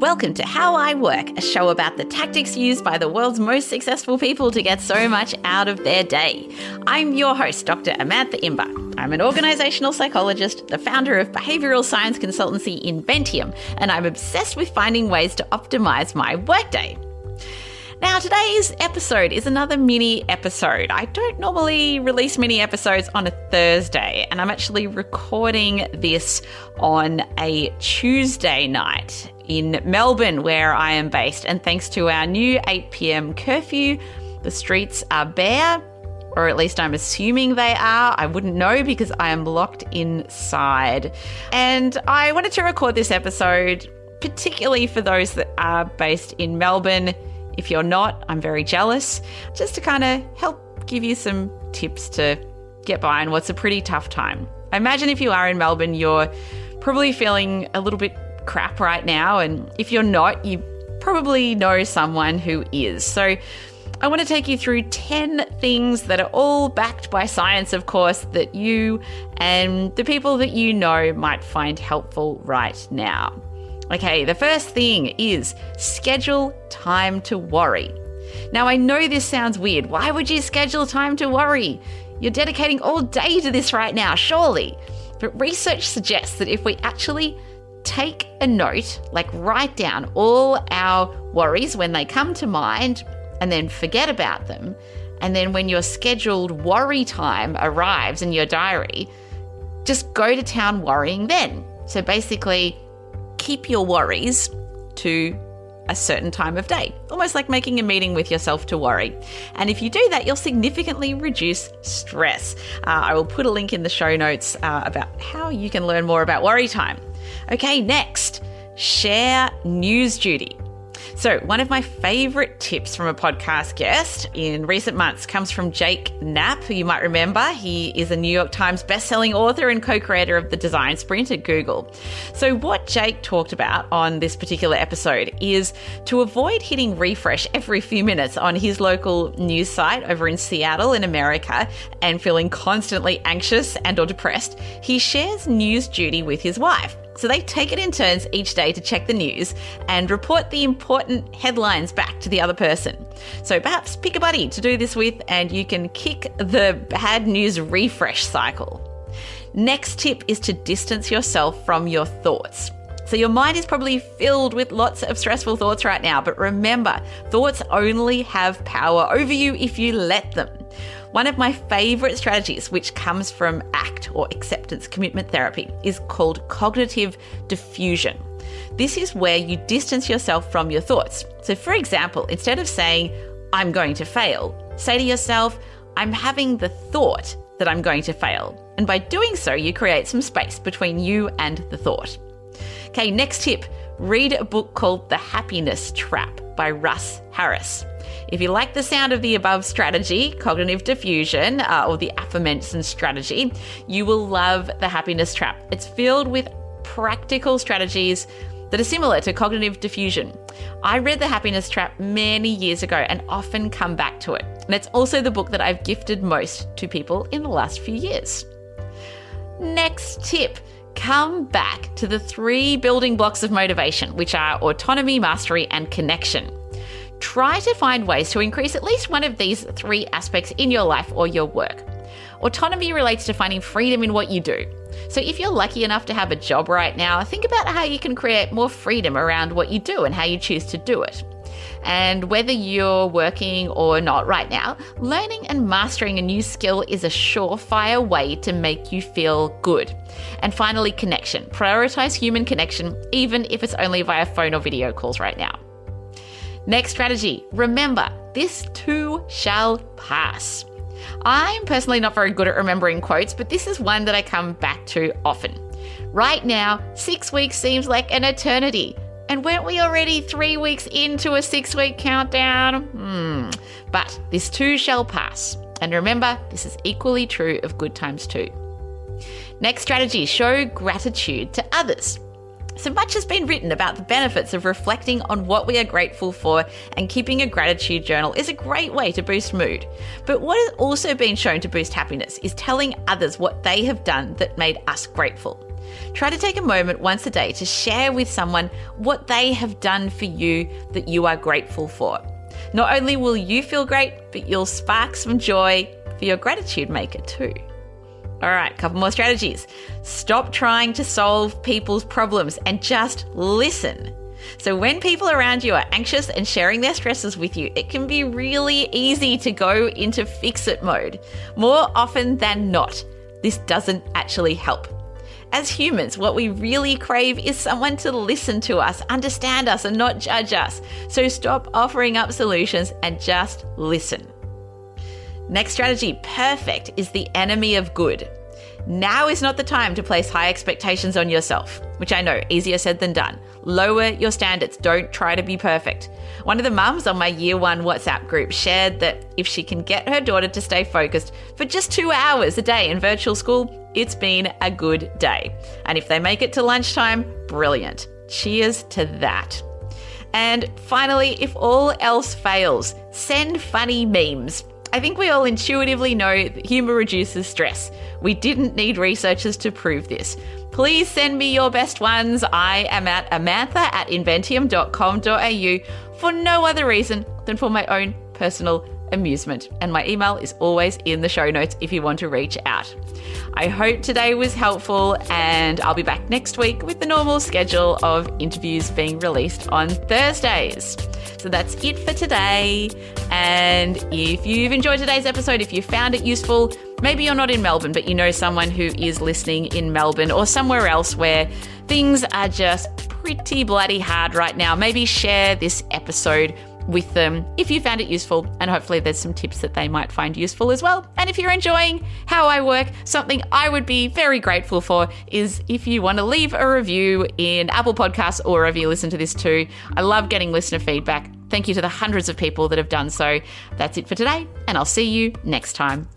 Welcome to How I Work, a show about the tactics used by the world's most successful people to get so much out of their day. I'm your host, Dr. Amantha Imber. I'm an organizational psychologist, the founder of behavioral science consultancy Inventium, and I'm obsessed with finding ways to optimize my workday. Now, today's episode is another mini episode. I don't normally release mini episodes on a Thursday, and I'm actually recording this on a Tuesday night in Melbourne, where I am based. And thanks to our new 8 pm curfew, the streets are bare, or at least I'm assuming they are. I wouldn't know because I am locked inside. And I wanted to record this episode particularly for those that are based in Melbourne if you're not, I'm very jealous, just to kind of help give you some tips to get by in what's a pretty tough time. I imagine if you are in Melbourne, you're probably feeling a little bit crap right now. And if you're not, you probably know someone who is. So I want to take you through 10 things that are all backed by science, of course, that you and the people that you know might find helpful right now. Okay, the first thing is schedule time to worry. Now, I know this sounds weird. Why would you schedule time to worry? You're dedicating all day to this right now, surely. But research suggests that if we actually take a note, like write down all our worries when they come to mind, and then forget about them, and then when your scheduled worry time arrives in your diary, just go to town worrying then. So basically, keep your worries to a certain time of day, almost like making a meeting with yourself to worry. And if you do that, you'll significantly reduce stress. Uh, I will put a link in the show notes uh, about how you can learn more about worry time. Okay, next, share news duty. So, one of my favorite tips from a podcast guest in recent months comes from Jake Knapp, who you might remember. He is a New York Times bestselling author and co creator of the Design Sprint at Google. So, what Jake talked about on this particular episode is to avoid hitting refresh every few minutes on his local news site over in Seattle in America and feeling constantly anxious and or depressed, he shares news duty with his wife. So they take it in turns each day to check the news and report the important headlines back to the other person. So perhaps pick a buddy to do this with and you can kick the bad news refresh cycle. Next tip is to distance yourself from your thoughts. So your mind is probably filled with lots of stressful thoughts right now, but remember, thoughts only have power over you if you let them. One of my favorite strategies, which comes from ACT or acceptance commitment therapy, is called cognitive defusion. This is where you distance yourself from your thoughts. So, for example, instead of saying, I'm going to fail, say to yourself, I'm having the thought that I'm going to fail. And by doing so, you create some space between you and the thought. Okay, next tip read a book called The Happiness Trap by Russ Harris. If you like the sound of the above strategy, cognitive defusion, uh, or the aforementioned strategy, you will love the happiness trap. It's filled with practical strategies that are similar to cognitive defusion. I read The Happiness Trap many years ago and often come back to it. And it's also the book that I've gifted most to people in the last few years. Next tip come back to the three building blocks of motivation, which are autonomy, mastery, and connection. Try to find ways to increase at least one of these three aspects in your life or your work. Autonomy relates to finding freedom in what you do. So, if you're lucky enough to have a job right now, think about how you can create more freedom around what you do and how you choose to do it. And whether you're working or not right now, learning and mastering a new skill is a surefire way to make you feel good. And finally, connection. Prioritize human connection, even if it's only via phone or video calls right now. Next strategy remember, this too shall pass. I'm personally not very good at remembering quotes, but this is one that I come back to often. Right now, six weeks seems like an eternity. And weren't we already three weeks into a six week countdown? Hmm. But this too shall pass. And remember, this is equally true of good times too. Next strategy show gratitude to others. So much has been written about the benefits of reflecting on what we are grateful for, and keeping a gratitude journal is a great way to boost mood. But what has also been shown to boost happiness is telling others what they have done that made us grateful. Try to take a moment once a day to share with someone what they have done for you that you are grateful for. Not only will you feel great, but you'll spark some joy for your gratitude maker too. All right, couple more strategies. Stop trying to solve people's problems and just listen. So, when people around you are anxious and sharing their stresses with you, it can be really easy to go into fix it mode. More often than not, this doesn't actually help. As humans, what we really crave is someone to listen to us, understand us, and not judge us. So, stop offering up solutions and just listen. Next strategy perfect is the enemy of good. Now is not the time to place high expectations on yourself, which I know, easier said than done. Lower your standards. Don't try to be perfect. One of the mums on my year one WhatsApp group shared that if she can get her daughter to stay focused for just two hours a day in virtual school, it's been a good day. And if they make it to lunchtime, brilliant. Cheers to that. And finally, if all else fails, send funny memes. I think we all intuitively know that humour reduces stress. We didn't need researchers to prove this. Please send me your best ones. I am at amantha at inventium.com.au for no other reason than for my own personal amusement. And my email is always in the show notes if you want to reach out. I hope today was helpful, and I'll be back next week with the normal schedule of interviews being released on Thursdays. So that's it for today. And if you've enjoyed today's episode, if you found it useful, maybe you're not in Melbourne, but you know someone who is listening in Melbourne or somewhere else where things are just pretty bloody hard right now, maybe share this episode with them if you found it useful, and hopefully there's some tips that they might find useful as well. And if you're enjoying how I work, something I would be very grateful for is if you want to leave a review in Apple Podcasts or wherever you listen to this too. I love getting listener feedback. Thank you to the hundreds of people that have done so. That's it for today, and I'll see you next time.